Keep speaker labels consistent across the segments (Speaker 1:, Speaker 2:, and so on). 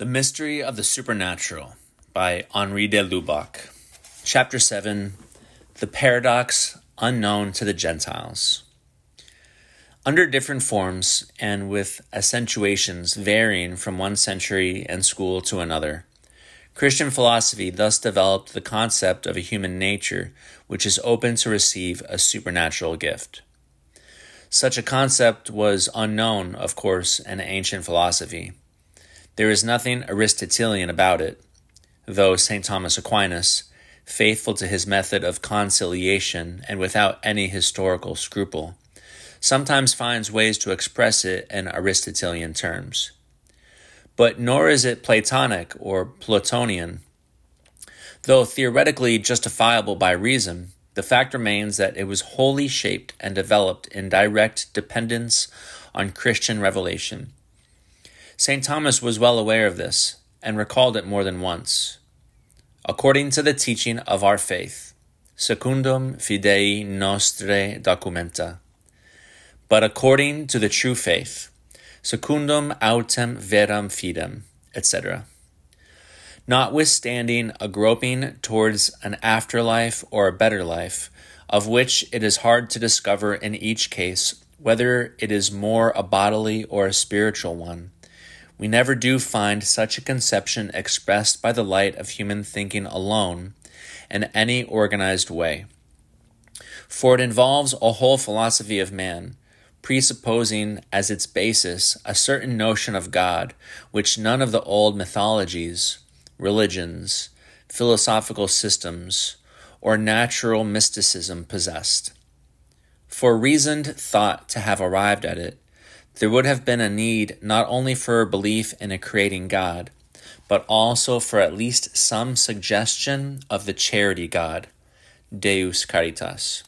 Speaker 1: The Mystery of the Supernatural by Henri de Lubac. Chapter 7 The Paradox Unknown to the Gentiles. Under different forms and with accentuations varying from one century and school to another, Christian philosophy thus developed the concept of a human nature which is open to receive a supernatural gift. Such a concept was unknown, of course, in ancient philosophy there is nothing Aristotelian about it, though St. Thomas Aquinas, faithful to his method of conciliation and without any historical scruple, sometimes finds ways to express it in Aristotelian terms. But nor is it Platonic or Plotinian. Though theoretically justifiable by reason, the fact remains that it was wholly shaped and developed in direct dependence on Christian revelation St. Thomas was well aware of this and recalled it more than once. According to the teaching of our faith, secundum fidei nostre documenta, but according to the true faith, secundum autem veram fidem, etc. Notwithstanding a groping towards an afterlife or a better life, of which it is hard to discover in each case whether it is more a bodily or a spiritual one we never do find such a conception expressed by the light of human thinking alone in any organized way. For it involves a whole philosophy of man, presupposing as its basis a certain notion of God which none of the old mythologies, religions, philosophical systems, or natural mysticism possessed. For reasoned thought to have arrived at it, there would have been a need not only for a belief in a creating God, but also for at least some suggestion of the charity God, Deus Caritas.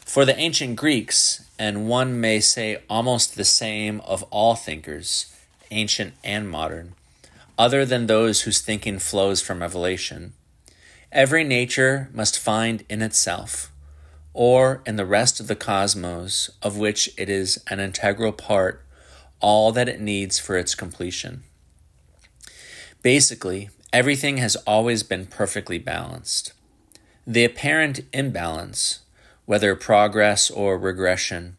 Speaker 1: For the ancient Greeks, and one may say almost the same of all thinkers, ancient and modern, other than those whose thinking flows from revelation, every nature must find in itself or in the rest of the cosmos, of which it is an integral part, all that it needs for its completion. Basically, everything has always been perfectly balanced. The apparent imbalance, whether progress or regression,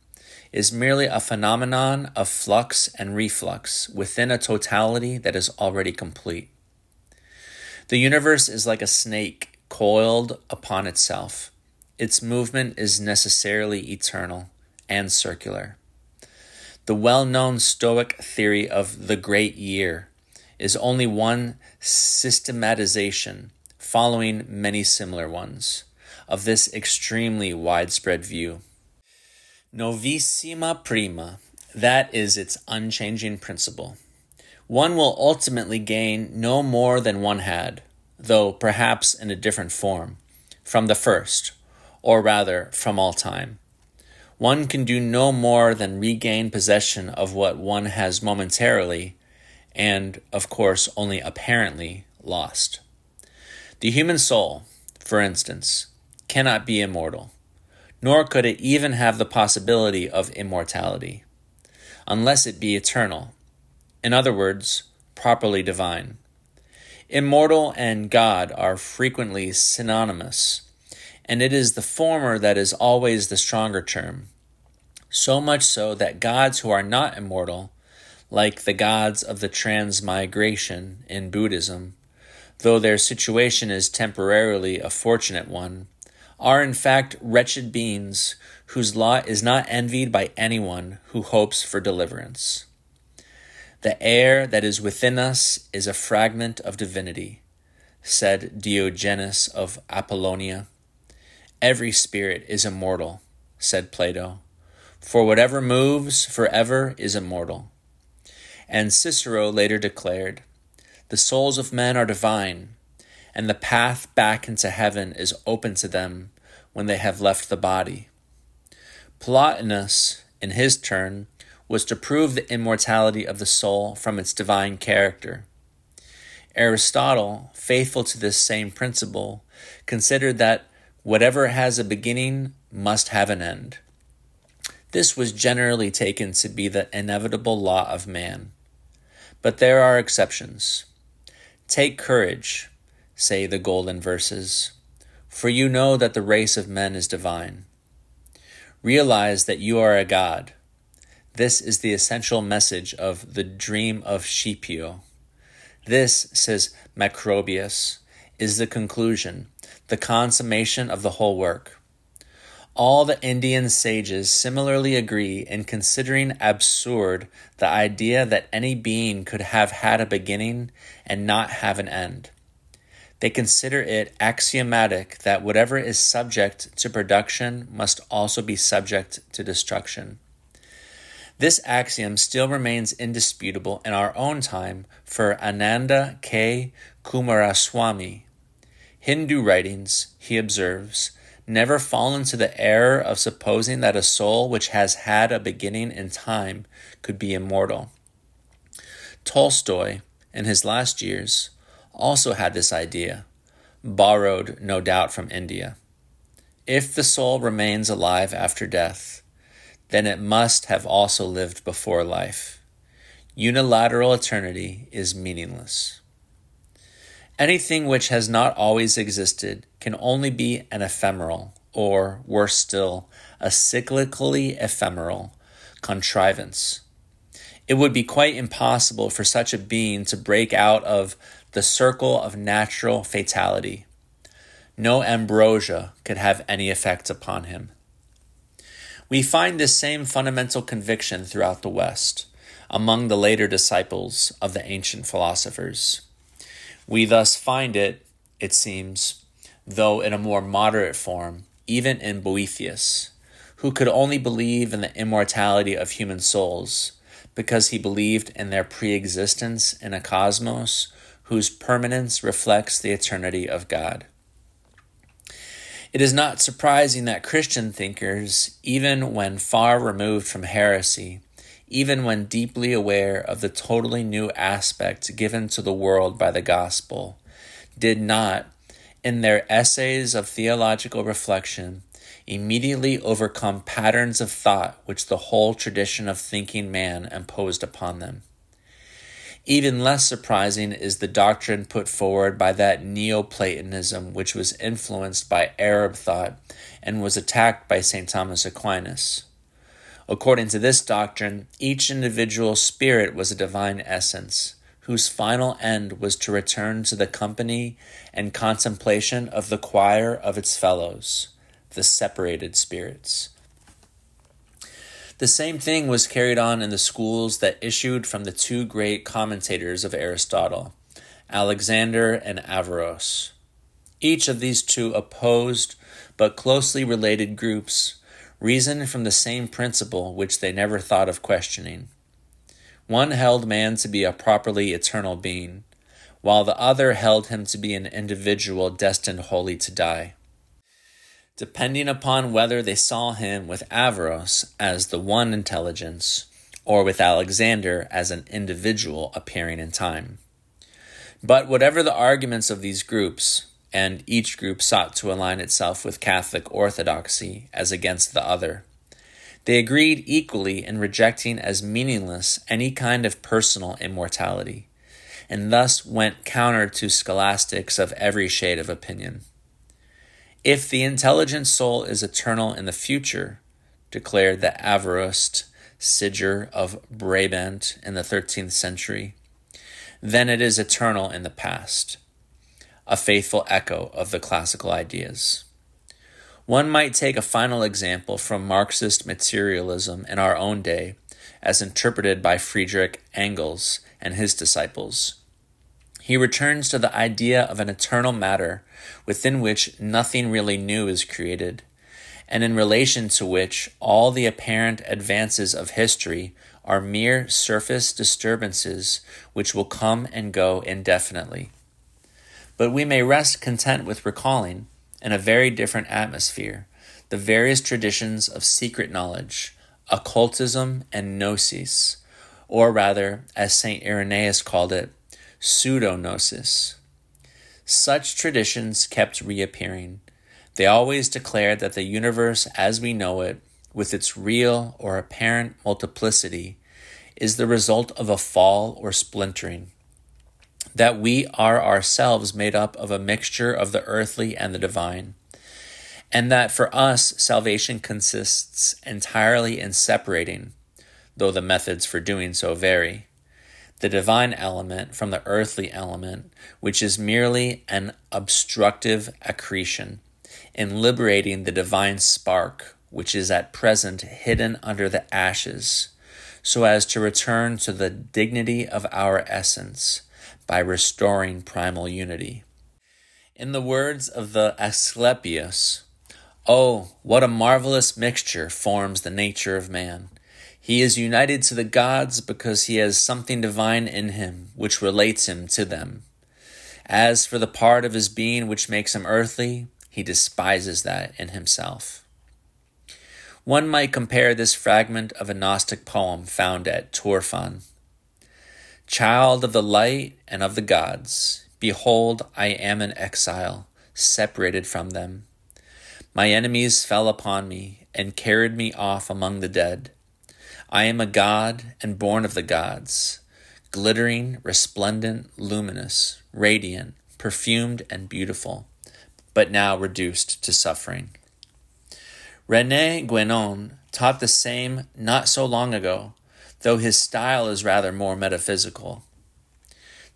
Speaker 1: is merely a phenomenon of flux and reflux within a totality that is already complete. The universe is like a snake coiled upon itself its movement is necessarily eternal and circular. The well known Stoic theory of the great year is only one systematization, following many similar ones, of this extremely widespread view. Novissima prima, that is its unchanging principle. One will ultimately gain no more than one had, though perhaps in a different form, from the first, or rather, from all time. One can do no more than regain possession of what one has momentarily, and, of course, only apparently, lost. The human soul, for instance, cannot be immortal, nor could it even have the possibility of immortality, unless it be eternal, in other words, properly divine. Immortal and God are frequently synonymous and it is the former that is always the stronger term. So much so that gods who are not immortal, like the gods of the transmigration in Buddhism, though their situation is temporarily a fortunate one, are in fact wretched beings whose lot is not envied by anyone who hopes for deliverance. The air that is within us is a fragment of divinity, said Diogenes of Apollonia. Every spirit is immortal, said Plato, for whatever moves forever is immortal. And Cicero later declared, The souls of men are divine, and the path back into heaven is open to them when they have left the body. Plotinus, in his turn, was to prove the immortality of the soul from its divine character. Aristotle, faithful to this same principle, considered that Whatever has a beginning must have an end. This was generally taken to be the inevitable law of man. But there are exceptions. Take courage, say the golden verses, for you know that the race of men is divine. Realize that you are a god. This is the essential message of the dream of Scipio. This, says Macrobius, is the conclusion, the consummation of the whole work. All the Indian sages similarly agree in considering absurd the idea that any being could have had a beginning and not have an end. They consider it axiomatic that whatever is subject to production must also be subject to destruction. This axiom still remains indisputable in our own time for Ananda K. Coomaraswamy. Hindu writings, he observes, never fall into the error of supposing that a soul which has had a beginning in time could be immortal. Tolstoy, in his last years, also had this idea, borrowed no doubt from India. If the soul remains alive after death, then it must have also lived before life. Unilateral eternity is meaningless. Anything which has not always existed can only be an ephemeral, or worse still, a cyclically ephemeral contrivance. It would be quite impossible for such a being to break out of the circle of natural fatality. No ambrosia could have any effect upon him. We find this same fundamental conviction throughout the West, among the later disciples of the ancient philosophers. We thus find it, it seems, though in a more moderate form, even in Boethius, who could only believe in the immortality of human souls because he believed in their pre existence in a cosmos whose permanence reflects the eternity of God. It is not surprising that Christian thinkers, even when far removed from heresy, even when deeply aware of the totally new aspect given to the world by the gospel, did not, in their essays of theological reflection, immediately overcome patterns of thought which the whole tradition of thinking man imposed upon them. Even less surprising is the doctrine put forward by that Neoplatonism which was influenced by Arab thought and was attacked by St. Thomas Aquinas. According to this doctrine, each individual spirit was a divine essence, whose final end was to return to the company and contemplation of the choir of its fellows, the separated spirits. The same thing was carried on in the schools that issued from the two great commentators of Aristotle, Alexander and Averroes. Each of these two opposed but closely related groups reasoned from the same principle which they never thought of questioning. One held man to be a properly eternal being, while the other held him to be an individual destined wholly to die. Depending upon whether they saw him with Averroes as the one intelligence, or with Alexander as an individual appearing in time. But whatever the arguments of these groups, and each group sought to align itself with Catholic orthodoxy as against the other. They agreed equally in rejecting as meaningless any kind of personal immortality, and thus went counter to scholastics of every shade of opinion. If the intelligent soul is eternal in the future, declared the Averroist Siger of Brabant in the 13th century, then it is eternal in the past a faithful echo of the classical ideas. One might take a final example from Marxist materialism in our own day, as interpreted by Friedrich Engels and his disciples. He returns to the idea of an eternal matter within which nothing really new is created, and in relation to which all the apparent advances of history are mere surface disturbances which will come and go indefinitely but we may rest content with recalling, in a very different atmosphere, the various traditions of secret knowledge, occultism, and gnosis, or rather, as St. Irenaeus called it, pseudognosis. Such traditions kept reappearing. They always declared that the universe as we know it, with its real or apparent multiplicity, is the result of a fall or splintering. That we are ourselves made up of a mixture of the earthly and the divine. And that for us, salvation consists entirely in separating, though the methods for doing so vary, the divine element from the earthly element, which is merely an obstructive accretion, in liberating the divine spark, which is at present hidden under the ashes, so as to return to the dignity of our essence by restoring primal unity. In the words of the Asclepius, Oh, what a marvelous mixture forms the nature of man! He is united to the gods because he has something divine in him which relates him to them. As for the part of his being which makes him earthly, he despises that in himself. One might compare this fragment of a Gnostic poem found at Turfan. Child of the light and of the gods, behold, I am an exile, separated from them. My enemies fell upon me and carried me off among the dead. I am a god and born of the gods, glittering, resplendent, luminous, radiant, perfumed, and beautiful, but now reduced to suffering. Rene Guénon taught the same not so long ago, though his style is rather more metaphysical.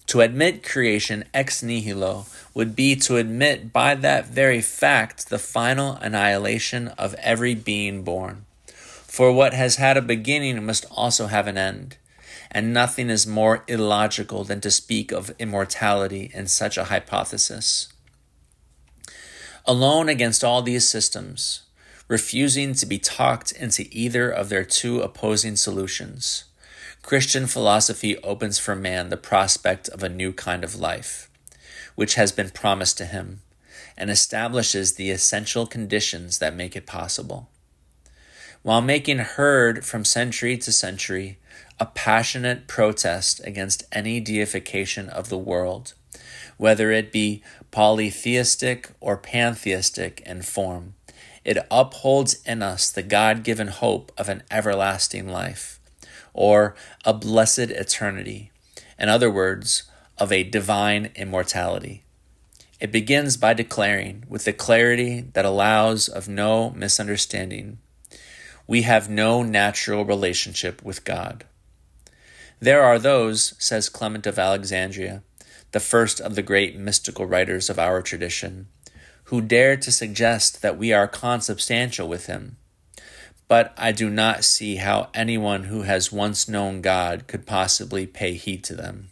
Speaker 1: To admit creation ex nihilo would be to admit by that very fact the final annihilation of every being born. For what has had a beginning must also have an end, and nothing is more illogical than to speak of immortality in such a hypothesis. Alone against all these systems, refusing to be talked into either of their two opposing solutions, Christian philosophy opens for man the prospect of a new kind of life, which has been promised to him, and establishes the essential conditions that make it possible while making heard from century to century a passionate protest against any deification of the world, whether it be polytheistic or pantheistic in form. It upholds in us the God given hope of an everlasting life, or a blessed eternity, in other words, of a divine immortality. It begins by declaring, with the clarity that allows of no misunderstanding, we have no natural relationship with God. There are those, says Clement of Alexandria, the first of the great mystical writers of our tradition, who dare to suggest that we are consubstantial with him. But I do not see how anyone who has once known God could possibly pay heed to them.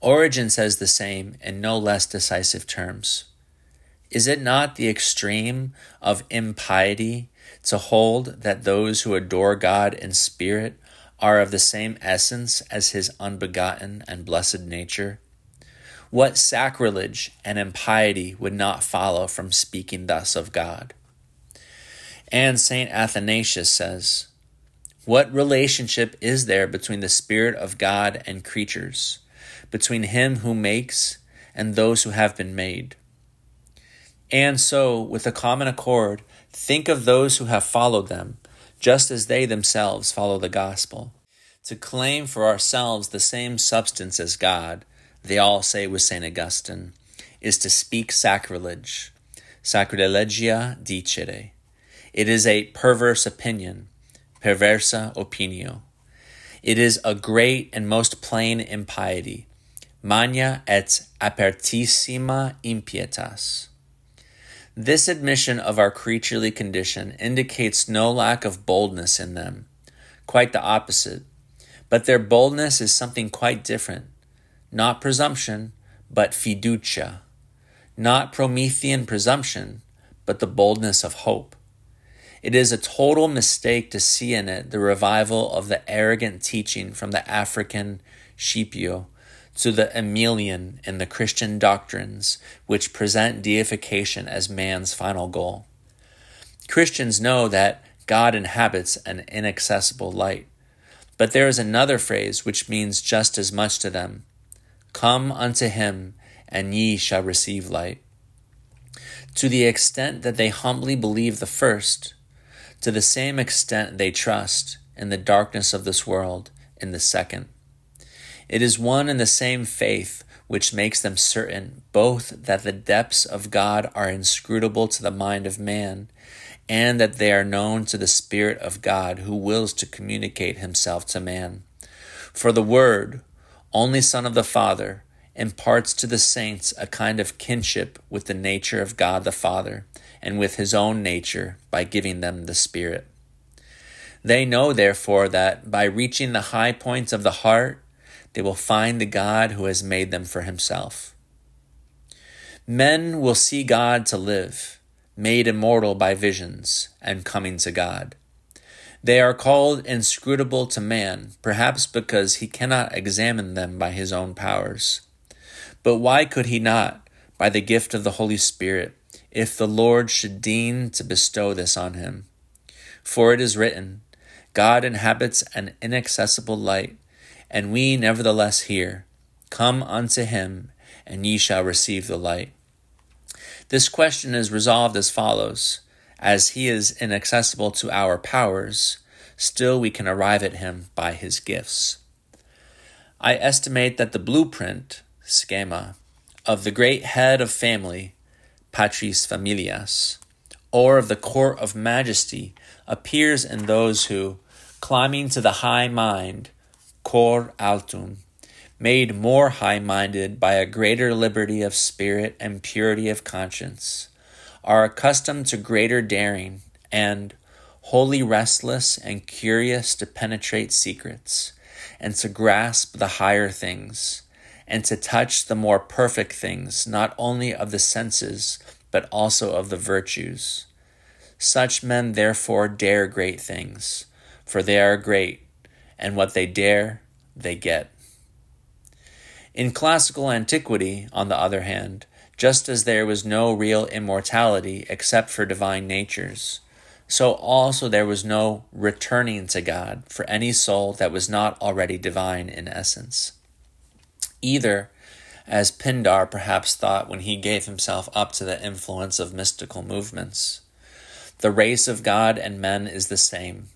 Speaker 1: Origen says the same in no less decisive terms. Is it not the extreme of impiety to hold that those who adore God in spirit are of the same essence as his unbegotten and blessed nature? What sacrilege and impiety would not follow from speaking thus of God? And St. Athanasius says, What relationship is there between the Spirit of God and creatures, between him who makes and those who have been made? And so, with a common accord, think of those who have followed them, just as they themselves follow the gospel. To claim for ourselves the same substance as God, they all say with St. Augustine, is to speak sacrilege. Sacrilegia dicere. It is a perverse opinion, perversa opinio. It is a great and most plain impiety, magna et apertissima impietas. This admission of our creaturely condition indicates no lack of boldness in them, quite the opposite. But their boldness is something quite different. Not presumption, but fiducia. Not Promethean presumption, but the boldness of hope. It is a total mistake to see in it the revival of the arrogant teaching from the African Scipio to the Emilian in the Christian doctrines which present deification as man's final goal. Christians know that God inhabits an inaccessible light, but there is another phrase which means just as much to them Come unto him, and ye shall receive light. To the extent that they humbly believe the first, to the same extent they trust, in the darkness of this world in the second. It is one and the same faith which makes them certain both that the depths of God are inscrutable to the mind of man, and that they are known to the Spirit of God who wills to communicate himself to man. For the Word, only Son of the Father, imparts to the saints a kind of kinship with the nature of God the Father and with his own nature by giving them the Spirit. They know, therefore, that by reaching the high points of the heart, they will find the God who has made them for himself. Men will see God to live, made immortal by visions and coming to God. They are called inscrutable to man, perhaps because he cannot examine them by his own powers. But why could he not, by the gift of the Holy Spirit, if the Lord should deign to bestow this on him? For it is written, God inhabits an inaccessible light, and we nevertheless hear, Come unto him, and ye shall receive the light. This question is resolved as follows As he is inaccessible to our powers, still we can arrive at him by his gifts. I estimate that the blueprint, schema, of the great head of family, patris familias, or of the court of majesty, appears in those who, climbing to the high mind, cor altum, made more high minded by a greater liberty of spirit and purity of conscience, are accustomed to greater daring, and, wholly restless and curious to penetrate secrets, and to grasp the higher things, and to touch the more perfect things, not only of the senses, but also of the virtues. Such men therefore dare great things, for they are great, and what they dare, they get. In classical antiquity, on the other hand, just as there was no real immortality except for divine natures, so also there was no returning to God for any soul that was not already divine in essence. Either, as Pindar perhaps thought when he gave himself up to the influence of mystical movements, the race of God and men is the same,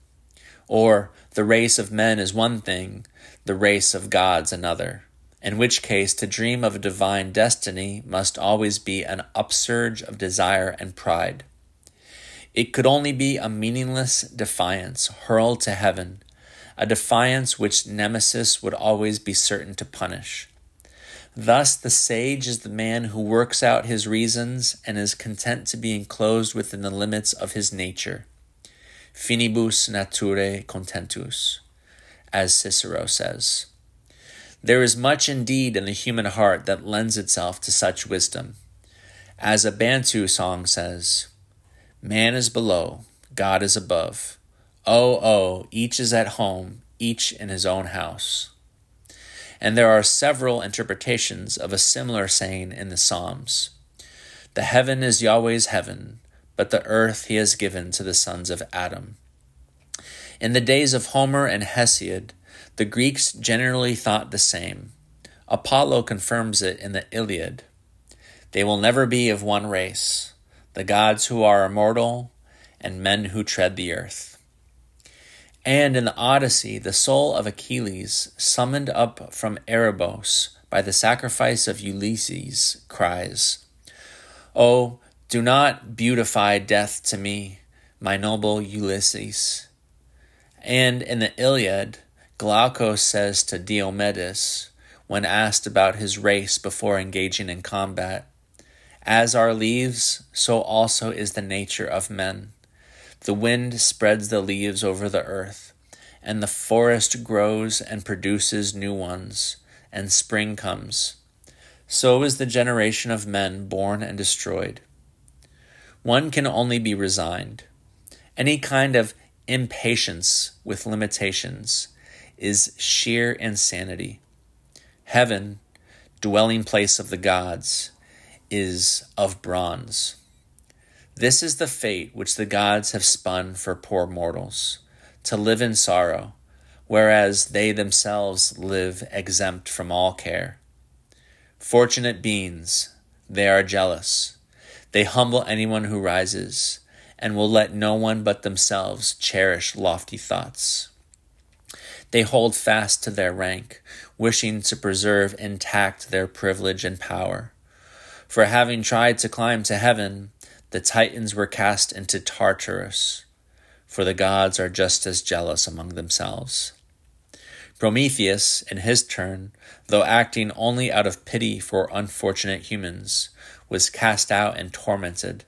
Speaker 1: or the race of men is one thing, the race of gods another in which case to dream of a divine destiny must always be an upsurge of desire and pride. It could only be a meaningless defiance hurled to heaven, a defiance which Nemesis would always be certain to punish. Thus, the sage is the man who works out his reasons and is content to be enclosed within the limits of his nature. Finibus naturae contentus, as Cicero says. There is much indeed in the human heart that lends itself to such wisdom. As a Bantu song says, Man is below, God is above. Oh, oh, each is at home, each in his own house. And there are several interpretations of a similar saying in the Psalms. The heaven is Yahweh's heaven, but the earth he has given to the sons of Adam. In the days of Homer and Hesiod, the Greeks generally thought the same. Apollo confirms it in the Iliad. They will never be of one race, the gods who are immortal and men who tread the earth. And in the Odyssey, the soul of Achilles, summoned up from Erebos by the sacrifice of Ulysses, cries, Oh, do not beautify death to me, my noble Ulysses. And in the Iliad, Glaucus says to Diomedes, when asked about his race before engaging in combat, As are leaves, so also is the nature of men. The wind spreads the leaves over the earth, and the forest grows and produces new ones, and spring comes. So is the generation of men born and destroyed. One can only be resigned. Any kind of impatience with limitations is sheer insanity. Heaven, dwelling place of the gods, is of bronze. This is the fate which the gods have spun for poor mortals to live in sorrow, whereas they themselves live exempt from all care. Fortunate beings, they are jealous. They humble anyone who rises, and will let no one but themselves cherish lofty thoughts. They hold fast to their rank, wishing to preserve intact their privilege and power. For having tried to climb to heaven, the Titans were cast into Tartarus, for the gods are just as jealous among themselves. Prometheus, in his turn, though acting only out of pity for unfortunate humans, was cast out and tormented.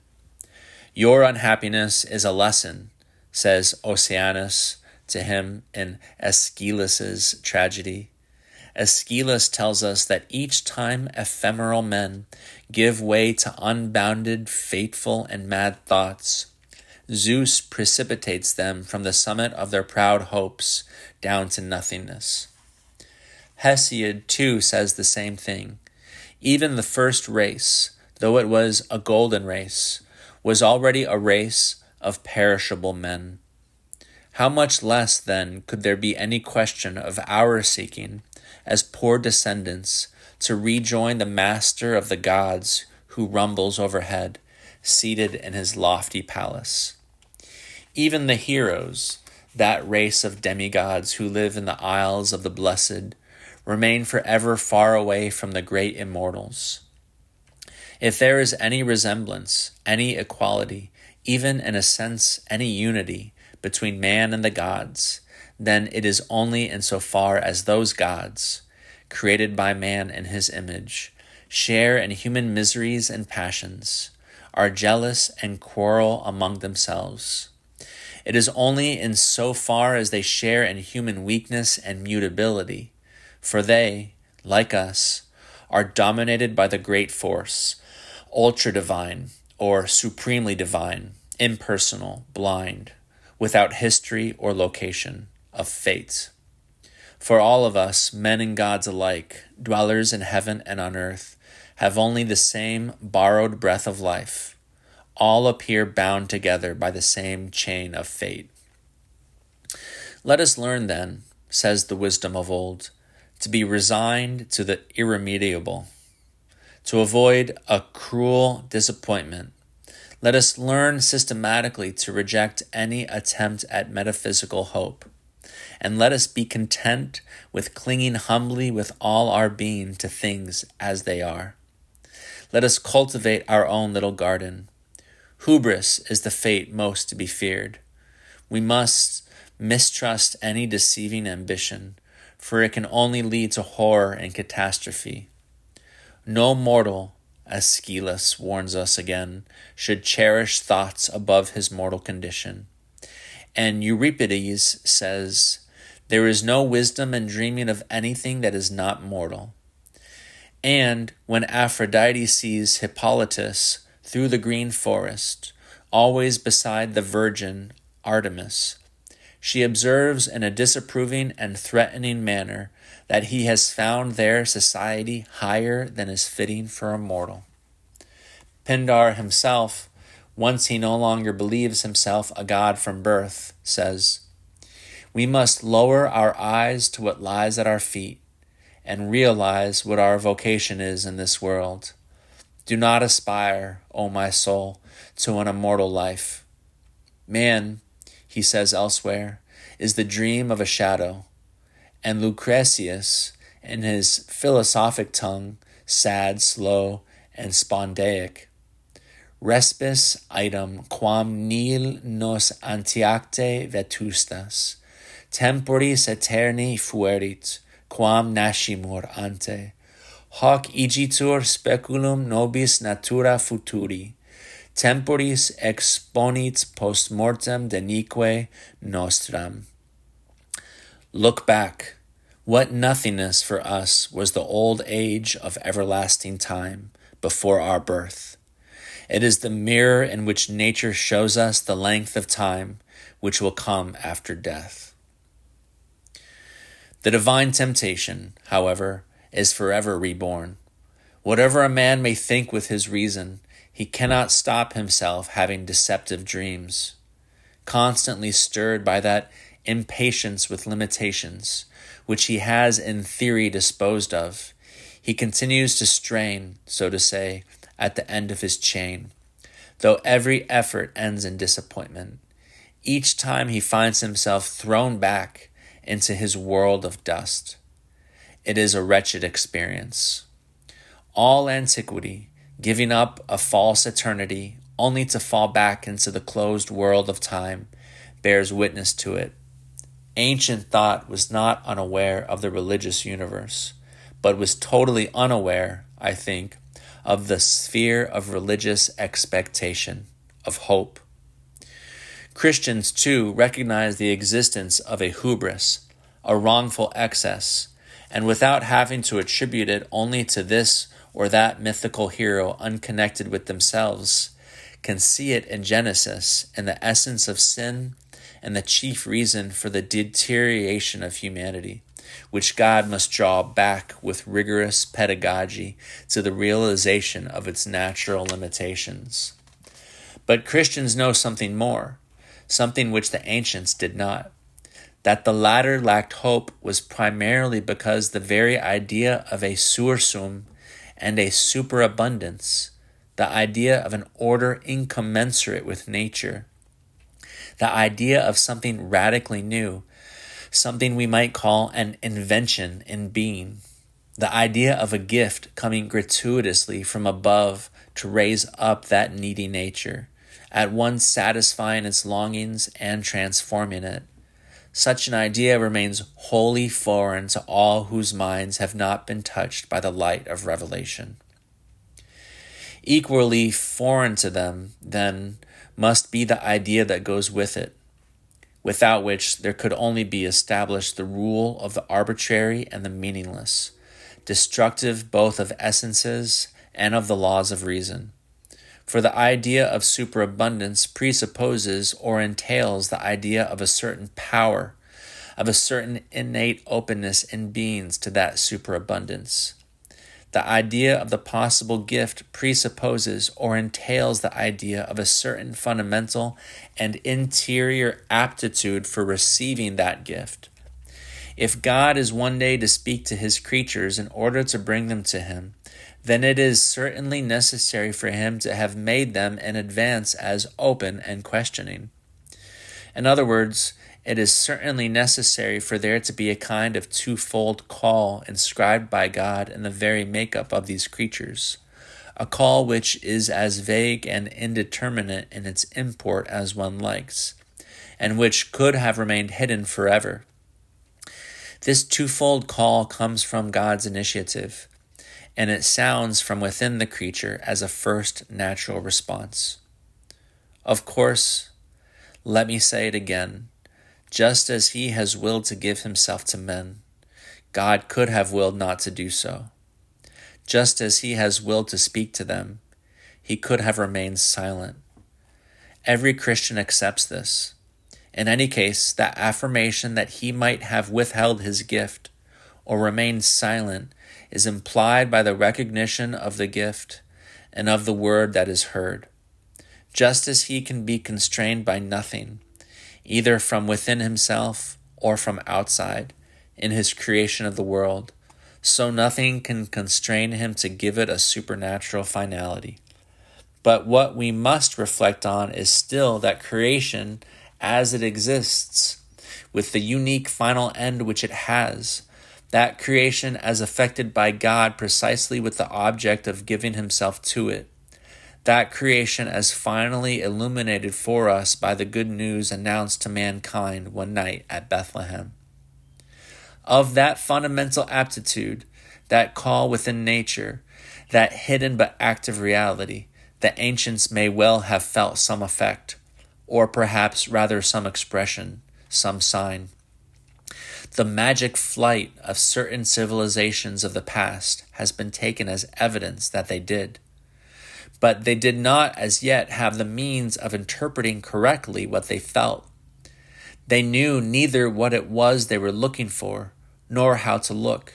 Speaker 1: Your unhappiness is a lesson, says Oceanus to him in Aeschylus's tragedy. Aeschylus tells us that each time ephemeral men give way to unbounded, fateful, and mad thoughts, Zeus precipitates them from the summit of their proud hopes down to nothingness. Hesiod, too, says the same thing. Even the first race, though it was a golden race, was already a race of perishable men. How much less, then, could there be any question of our seeking, as poor descendants, to rejoin the master of the gods who rumbles overhead, seated in his lofty palace? Even the heroes, that race of demigods who live in the isles of the blessed, remain forever far away from the great immortals. If there is any resemblance, any equality, even in a sense any unity between man and the gods, then it is only in so far as those gods, created by man in his image, share in human miseries and passions, are jealous and quarrel among themselves. It is only in so far as they share in human weakness and mutability, for they, like us, are dominated by the great force, ultra divine, or supremely divine, impersonal, blind, without history or location, of fate. For all of us, men and gods alike, dwellers in heaven and on earth, have only the same borrowed breath of life. All appear bound together by the same chain of fate. Let us learn, then, says the wisdom of old, to be resigned to the irremediable to avoid a cruel disappointment, let us learn systematically to reject any attempt at metaphysical hope. And let us be content with clinging humbly with all our being to things as they are. Let us cultivate our own little garden. Hubris is the fate most to be feared. We must mistrust any deceiving ambition, for it can only lead to horror and catastrophe. No mortal, Aeschylus warns us again, should cherish thoughts above his mortal condition. And Euripides says, There is no wisdom in dreaming of anything that is not mortal. And when Aphrodite sees Hippolytus through the green forest, always beside the virgin Artemis, she observes in a disapproving and threatening manner that he has found their society higher than is fitting for a mortal. Pindar himself, once he no longer believes himself a god from birth, says, We must lower our eyes to what lies at our feet and realize what our vocation is in this world. Do not aspire, O my soul, to an immortal life. Man, he says elsewhere, is the dream of a shadow and Lucretius, in his philosophic tongue, sad, slow, and spondaic, respis item quam nil nos antiacte vetustas, temporis aeterni fuerit, quam nascimur ante, hoc igitur speculum nobis natura futuri, temporis exponit post mortem denique nostram. Look back. What nothingness for us was the old age of everlasting time before our birth. It is the mirror in which nature shows us the length of time which will come after death. The divine temptation, however, is forever reborn. Whatever a man may think with his reason, he cannot stop himself having deceptive dreams. Constantly stirred by that impatience with limitations, which he has in theory disposed of, he continues to strain, so to say, at the end of his chain, though every effort ends in disappointment. Each time he finds himself thrown back into his world of dust. It is a wretched experience. All antiquity, giving up a false eternity only to fall back into the closed world of time, bears witness to it. Ancient thought was not unaware of the religious universe, but was totally unaware, I think, of the sphere of religious expectation, of hope. Christians, too, recognize the existence of a hubris, a wrongful excess, and without having to attribute it only to this or that mythical hero unconnected with themselves, can see it in Genesis in the essence of sin and the chief reason for the deterioration of humanity, which God must draw back with rigorous pedagogy to the realization of its natural limitations. But Christians know something more, something which the ancients did not. That the latter lacked hope was primarily because the very idea of a sursum and a superabundance, the idea of an order incommensurate with nature, the idea of something radically new, something we might call an invention in being, the idea of a gift coming gratuitously from above to raise up that needy nature, at once satisfying its longings and transforming it. Such an idea remains wholly foreign to all whose minds have not been touched by the light of revelation. Equally foreign to them, then, must be the idea that goes with it, without which there could only be established the rule of the arbitrary and the meaningless, destructive both of essences and of the laws of reason. For the idea of superabundance presupposes or entails the idea of a certain power, of a certain innate openness in beings to that superabundance. The idea of the possible gift presupposes or entails the idea of a certain fundamental and interior aptitude for receiving that gift. If God is one day to speak to his creatures in order to bring them to him, then it is certainly necessary for him to have made them in advance as open and questioning. In other words, it is certainly necessary for there to be a kind of twofold call inscribed by God in the very makeup of these creatures, a call which is as vague and indeterminate in its import as one likes, and which could have remained hidden forever. This twofold call comes from God's initiative, and it sounds from within the creature as a first natural response. Of course, let me say it again just as he has willed to give himself to men, God could have willed not to do so. Just as he has willed to speak to them, he could have remained silent. Every Christian accepts this. In any case, that affirmation that he might have withheld his gift or remained silent is implied by the recognition of the gift and of the word that is heard. Just as he can be constrained by nothing, either from within himself or from outside, in his creation of the world, so nothing can constrain him to give it a supernatural finality. But what we must reflect on is still that creation as it exists, with the unique final end which it has, that creation as affected by God precisely with the object of giving himself to it, that creation as finally illuminated for us by the good news announced to mankind one night at Bethlehem. Of that fundamental aptitude, that call within nature, that hidden but active reality, the ancients may well have felt some effect, or perhaps rather some expression, some sign. The magic flight of certain civilizations of the past has been taken as evidence that they did but they did not as yet have the means of interpreting correctly what they felt. They knew neither what it was they were looking for, nor how to look.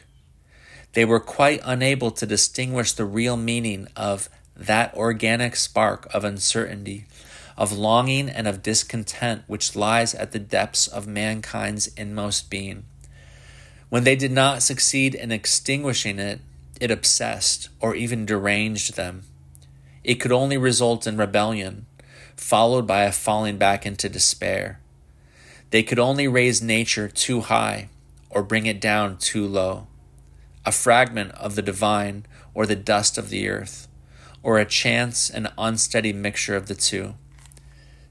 Speaker 1: They were quite unable to distinguish the real meaning of that organic spark of uncertainty, of longing, and of discontent which lies at the depths of mankind's inmost being. When they did not succeed in extinguishing it, it obsessed or even deranged them it could only result in rebellion, followed by a falling back into despair. They could only raise nature too high or bring it down too low, a fragment of the divine or the dust of the earth, or a chance and unsteady mixture of the two.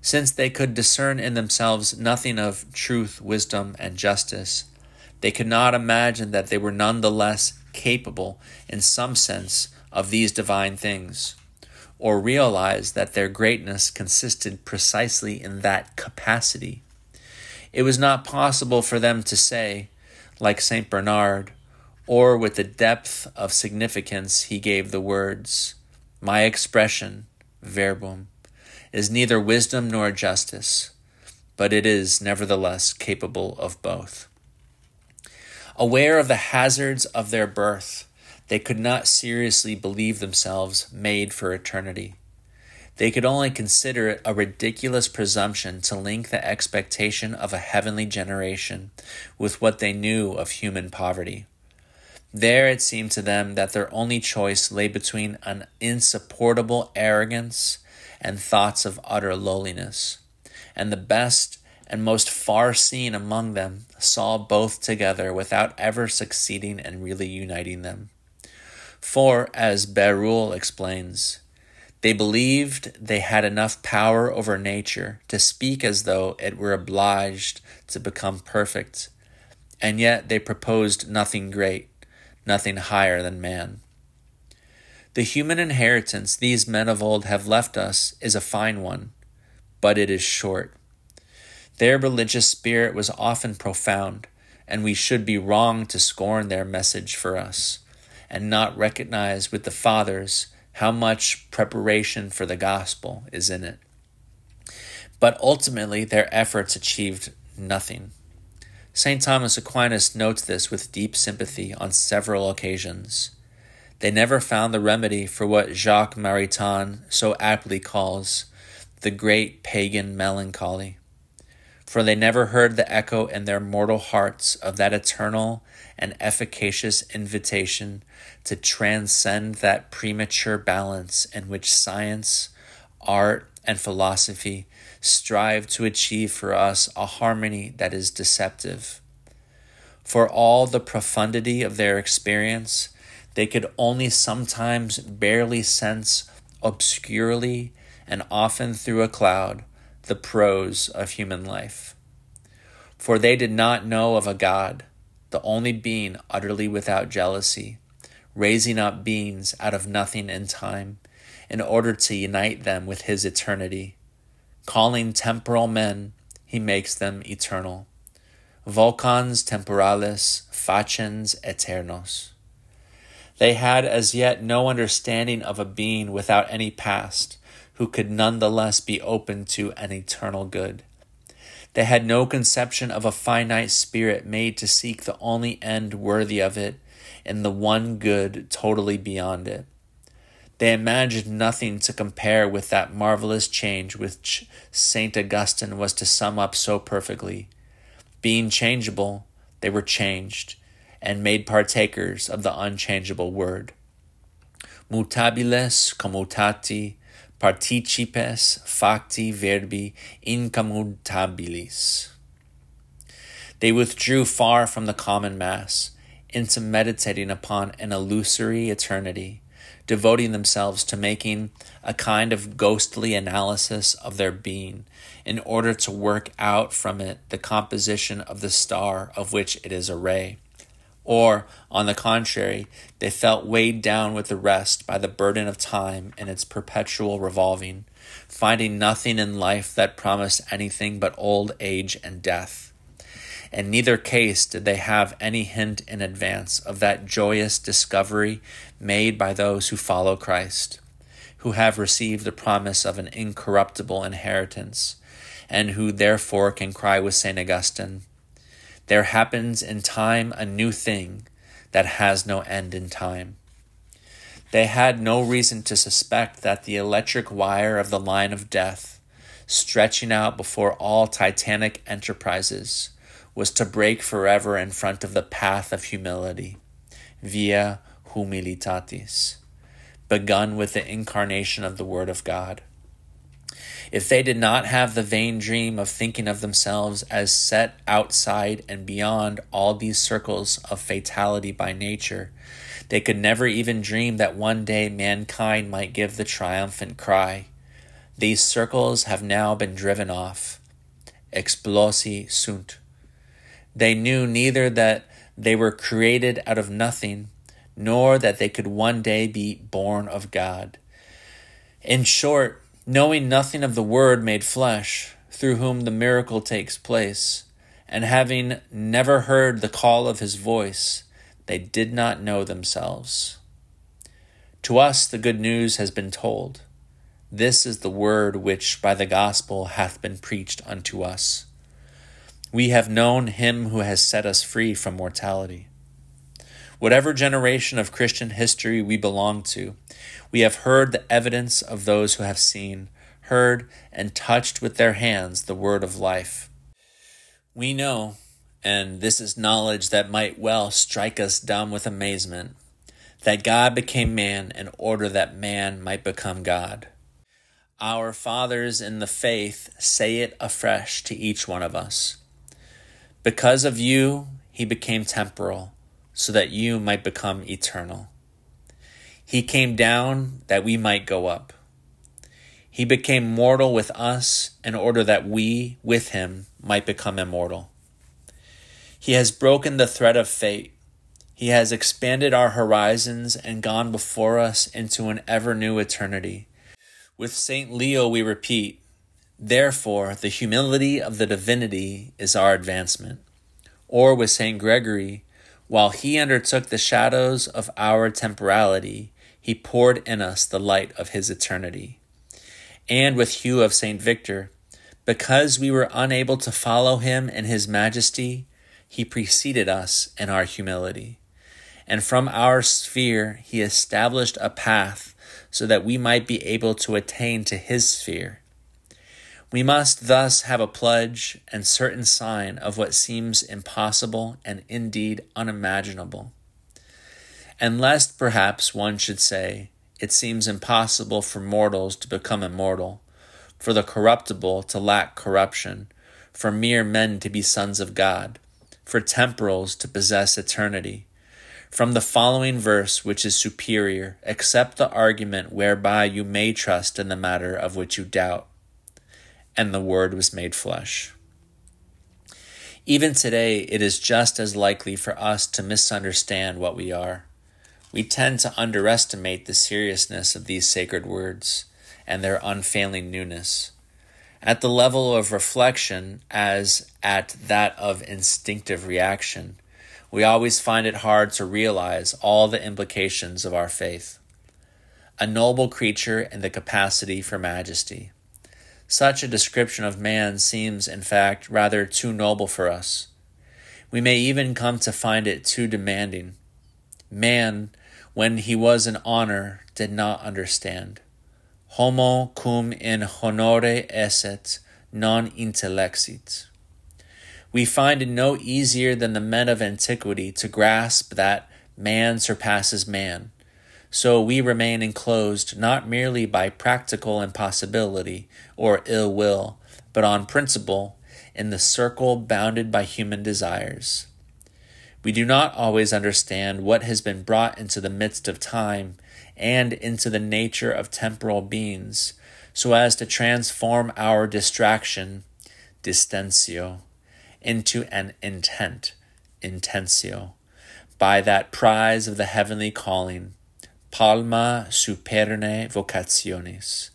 Speaker 1: Since they could discern in themselves nothing of truth, wisdom, and justice, they could not imagine that they were none the less capable, in some sense, of these divine things, or realize that their greatness consisted precisely in that capacity. It was not possible for them to say, like St. Bernard, or with the depth of significance he gave the words, My expression, verbum, is neither wisdom nor justice, but it is nevertheless capable of both. Aware of the hazards of their birth, they could not seriously believe themselves made for eternity. They could only consider it a ridiculous presumption to link the expectation of a heavenly generation with what they knew of human poverty. There it seemed to them that their only choice lay between an insupportable arrogance and thoughts of utter lowliness, and the best and most far seen among them saw both together without ever succeeding in really uniting them. For, as Bérulle explains, they believed they had enough power over nature to speak as though it were obliged to become perfect, and yet they proposed nothing great, nothing higher than man. The human inheritance these men of old have left us is a fine one, but it is short. Their religious spirit was often profound, and we should be wrong to scorn their message for us, and not recognize with the fathers how much preparation for the gospel is in it. But ultimately, their efforts achieved nothing. St. Thomas Aquinas notes this with deep sympathy on several occasions. They never found the remedy for what Jacques Maritain so aptly calls the great pagan melancholy for they never heard the echo in their mortal hearts of that eternal and efficacious invitation to transcend that premature balance in which science, art, and philosophy strive to achieve for us a harmony that is deceptive. For all the profundity of their experience, they could only sometimes barely sense obscurely and often through a cloud the prose of human life. For they did not know of a God, the only being utterly without jealousy, raising up beings out of nothing in time, in order to unite them with his eternity. Calling temporal men, he makes them eternal. Vocans temporales faciens eternos. They had as yet no understanding of a being without any past, who could nonetheless be open to an eternal good. They had no conception of a finite spirit made to seek the only end worthy of it and the one good totally beyond it. They imagined nothing to compare with that marvelous change which St. Augustine was to sum up so perfectly. Being changeable, they were changed and made partakers of the unchangeable word. Mutabiles commutati participes facti verbi incommutabilis. They withdrew far from the common mass into meditating upon an illusory eternity, devoting themselves to making a kind of ghostly analysis of their being in order to work out from it the composition of the star of which it is a ray. Or, on the contrary, they felt weighed down with the rest by the burden of time and its perpetual revolving, finding nothing in life that promised anything but old age and death. In neither case did they have any hint in advance of that joyous discovery made by those who follow Christ, who have received the promise of an incorruptible inheritance, and who therefore can cry with St. Augustine there happens in time a new thing that has no end in time. They had no reason to suspect that the electric wire of the line of death, stretching out before all titanic enterprises, was to break forever in front of the path of humility, via humilitatis, begun with the incarnation of the Word of God. If they did not have the vain dream of thinking of themselves as set outside and beyond all these circles of fatality by nature, they could never even dream that one day mankind might give the triumphant cry. These circles have now been driven off. Explosi sunt. They knew neither that they were created out of nothing, nor that they could one day be born of God. In short, knowing nothing of the Word made flesh, through whom the miracle takes place, and having never heard the call of his voice, they did not know themselves. To us the good news has been told. This is the word which by the gospel hath been preached unto us. We have known him who has set us free from mortality. Whatever generation of Christian history we belong to, we have heard the evidence of those who have seen, heard, and touched with their hands the word of life. We know, and this is knowledge that might well strike us dumb with amazement, that God became man in order that man might become God. Our fathers in the faith say it afresh to each one of us. Because of you, he became temporal so that you might become eternal. He came down that we might go up. He became mortal with us in order that we, with him, might become immortal. He has broken the thread of fate. He has expanded our horizons and gone before us into an ever new eternity. With St. Leo, we repeat, Therefore, the humility of the divinity is our advancement. Or with St. Gregory, while he undertook the shadows of our temporality, he poured in us the light of his eternity. And with Hugh of St. Victor, because we were unable to follow him in his majesty, he preceded us in our humility. And from our sphere, he established a path so that we might be able to attain to his sphere. We must thus have a pledge and certain sign of what seems impossible and indeed unimaginable. And lest perhaps one should say, it seems impossible for mortals to become immortal, for the corruptible to lack corruption, for mere men to be sons of God, for temporals to possess eternity. From the following verse, which is superior, accept the argument whereby you may trust in the matter of which you doubt and the Word was made flesh. Even today, it is just as likely for us to misunderstand what we are. We tend to underestimate the seriousness of these sacred words and their unfailing newness. At the level of reflection, as at that of instinctive reaction, we always find it hard to realize all the implications of our faith. A noble creature in the capacity for majesty such a description of man seems, in fact, rather too noble for us. We may even come to find it too demanding. Man, when he was in honor, did not understand. Homo cum in honore esset, non intellexit. We find it no easier than the men of antiquity to grasp that man surpasses man so we remain enclosed not merely by practical impossibility or ill will, but on principle in the circle bounded by human desires. We do not always understand what has been brought into the midst of time and into the nature of temporal beings, so as to transform our distraction, distensio, into an intent, intentio, by that prize of the heavenly calling palma superne vocationis,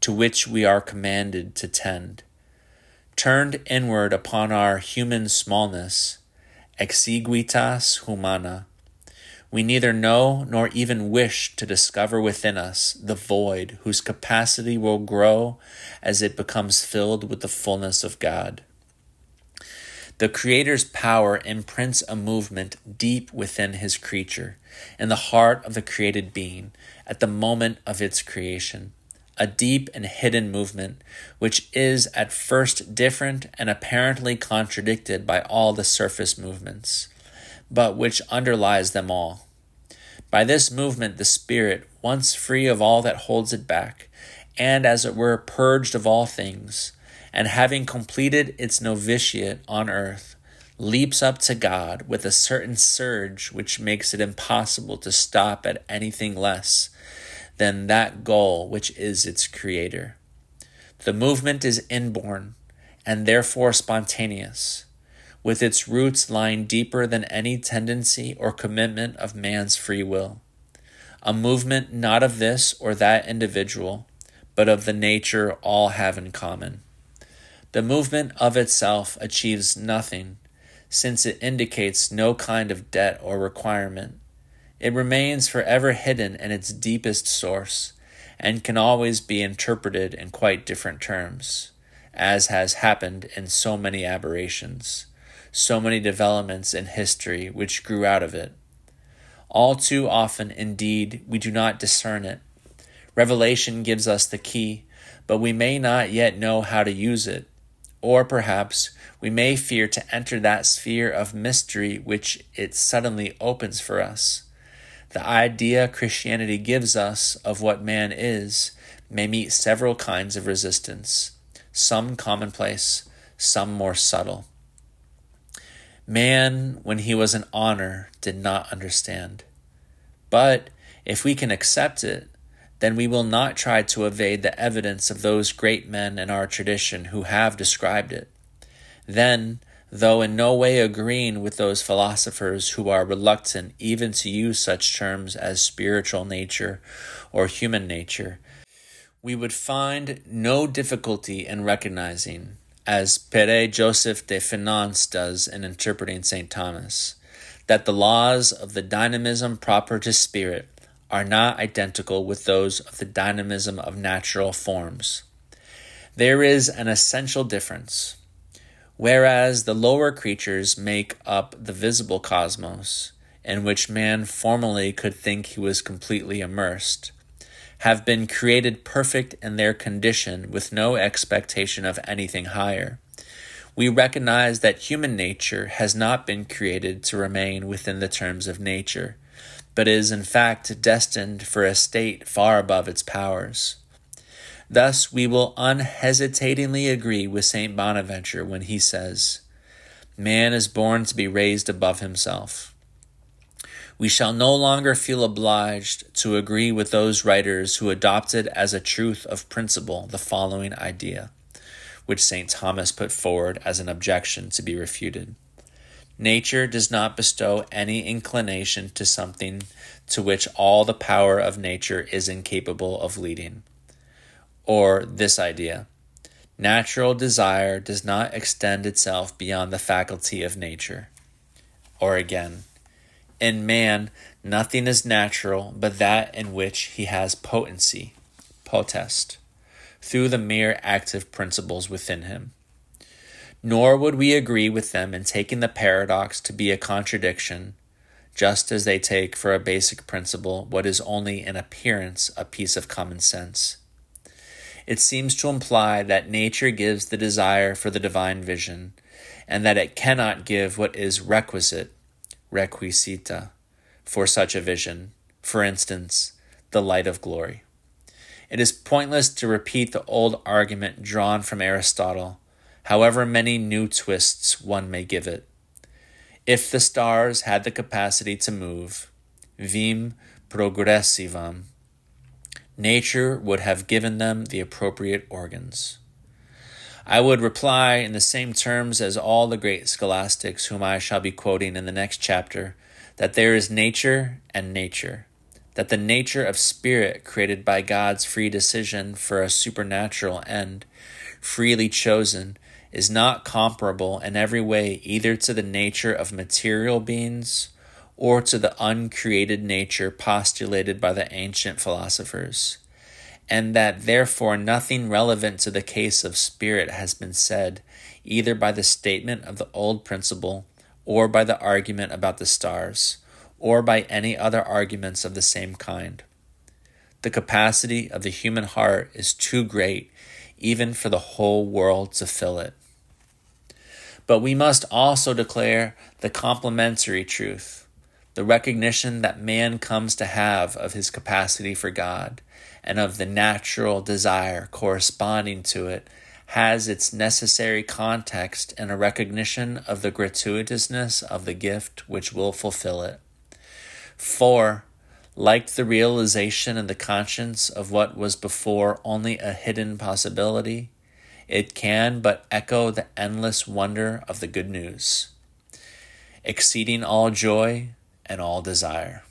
Speaker 1: to which we are commanded to tend. Turned inward upon our human smallness, exiguitas humana, we neither know nor even wish to discover within us the void whose capacity will grow as it becomes filled with the fullness of God. The Creator's power imprints a movement deep within his creature, in the heart of the created being, at the moment of its creation. A deep and hidden movement, which is at first different and apparently contradicted by all the surface movements, but which underlies them all. By this movement, the Spirit, once free of all that holds it back, and as it were purged of all things, and having completed its novitiate on earth, leaps up to God with a certain surge which makes it impossible to stop at anything less than that goal which is its creator. The movement is inborn and therefore spontaneous, with its roots lying deeper than any tendency or commitment of man's free will. A movement not of this or that individual, but of the nature all have in common. The movement of itself achieves nothing, since it indicates no kind of debt or requirement. It remains forever hidden in its deepest source, and can always be interpreted in quite different terms, as has happened in so many aberrations, so many developments in history which grew out of it. All too often, indeed, we do not discern it Revelation gives us the key, but we may not yet know how to use it. Or perhaps we may fear to enter that sphere of mystery which it suddenly opens for us. The idea Christianity gives us of what man is may meet several kinds of resistance, some commonplace, some more subtle. Man, when he was in honor, did not understand. But if we can accept it, then we will not try to evade the evidence of those great men in our tradition who have described it. Then, though in no way agreeing with those philosophers who are reluctant even to use such terms as spiritual nature or human nature, we would find no difficulty in recognizing, as Pere Joseph de Finance does in interpreting St. Thomas, that the laws of the dynamism proper to spirit are not identical with those of the dynamism of natural forms. There is an essential difference. Whereas the lower creatures make up the visible cosmos, in which man formerly could think he was completely immersed, have been created perfect in their condition with no expectation of anything higher. We recognize that human nature has not been created to remain within the terms of nature, but is in fact destined for a state far above its powers. Thus, we will unhesitatingly agree with St. Bonaventure when he says, Man is born to be raised above himself. We shall no longer feel obliged to agree with those writers who adopted as a truth of principle the following idea, which St. Thomas put forward as an objection to be refuted. Nature does not bestow any inclination to something to which all the power of nature is incapable of leading. Or this idea natural desire does not extend itself beyond the faculty of nature. Or again, in man, nothing is natural but that in which he has potency, potest, through the mere active principles within him. Nor would we agree with them in taking the paradox to be a contradiction, just as they take for a basic principle what is only in appearance a piece of common sense. It seems to imply that nature gives the desire for the divine vision, and that it cannot give what is requisite, requisita, for such a vision, for instance, the light of glory. It is pointless to repeat the old argument drawn from Aristotle however many new twists one may give it. If the stars had the capacity to move, vim progressivam, nature would have given them the appropriate organs. I would reply in the same terms as all the great scholastics whom I shall be quoting in the next chapter that there is nature and nature, that the nature of spirit created by God's free decision for a supernatural end, freely chosen, is not comparable in every way either to the nature of material beings or to the uncreated nature postulated by the ancient philosophers, and that therefore nothing relevant to the case of spirit has been said either by the statement of the old principle or by the argument about the stars or by any other arguments of the same kind. The capacity of the human heart is too great even for the whole world to fill it. But we must also declare the complementary truth the recognition that man comes to have of his capacity for God and of the natural desire corresponding to it has its necessary context in a recognition of the gratuitousness of the gift which will fulfill it. For, like the realization in the conscience of what was before only a hidden possibility, it can but echo the endless wonder of the good news, exceeding all joy and all desire.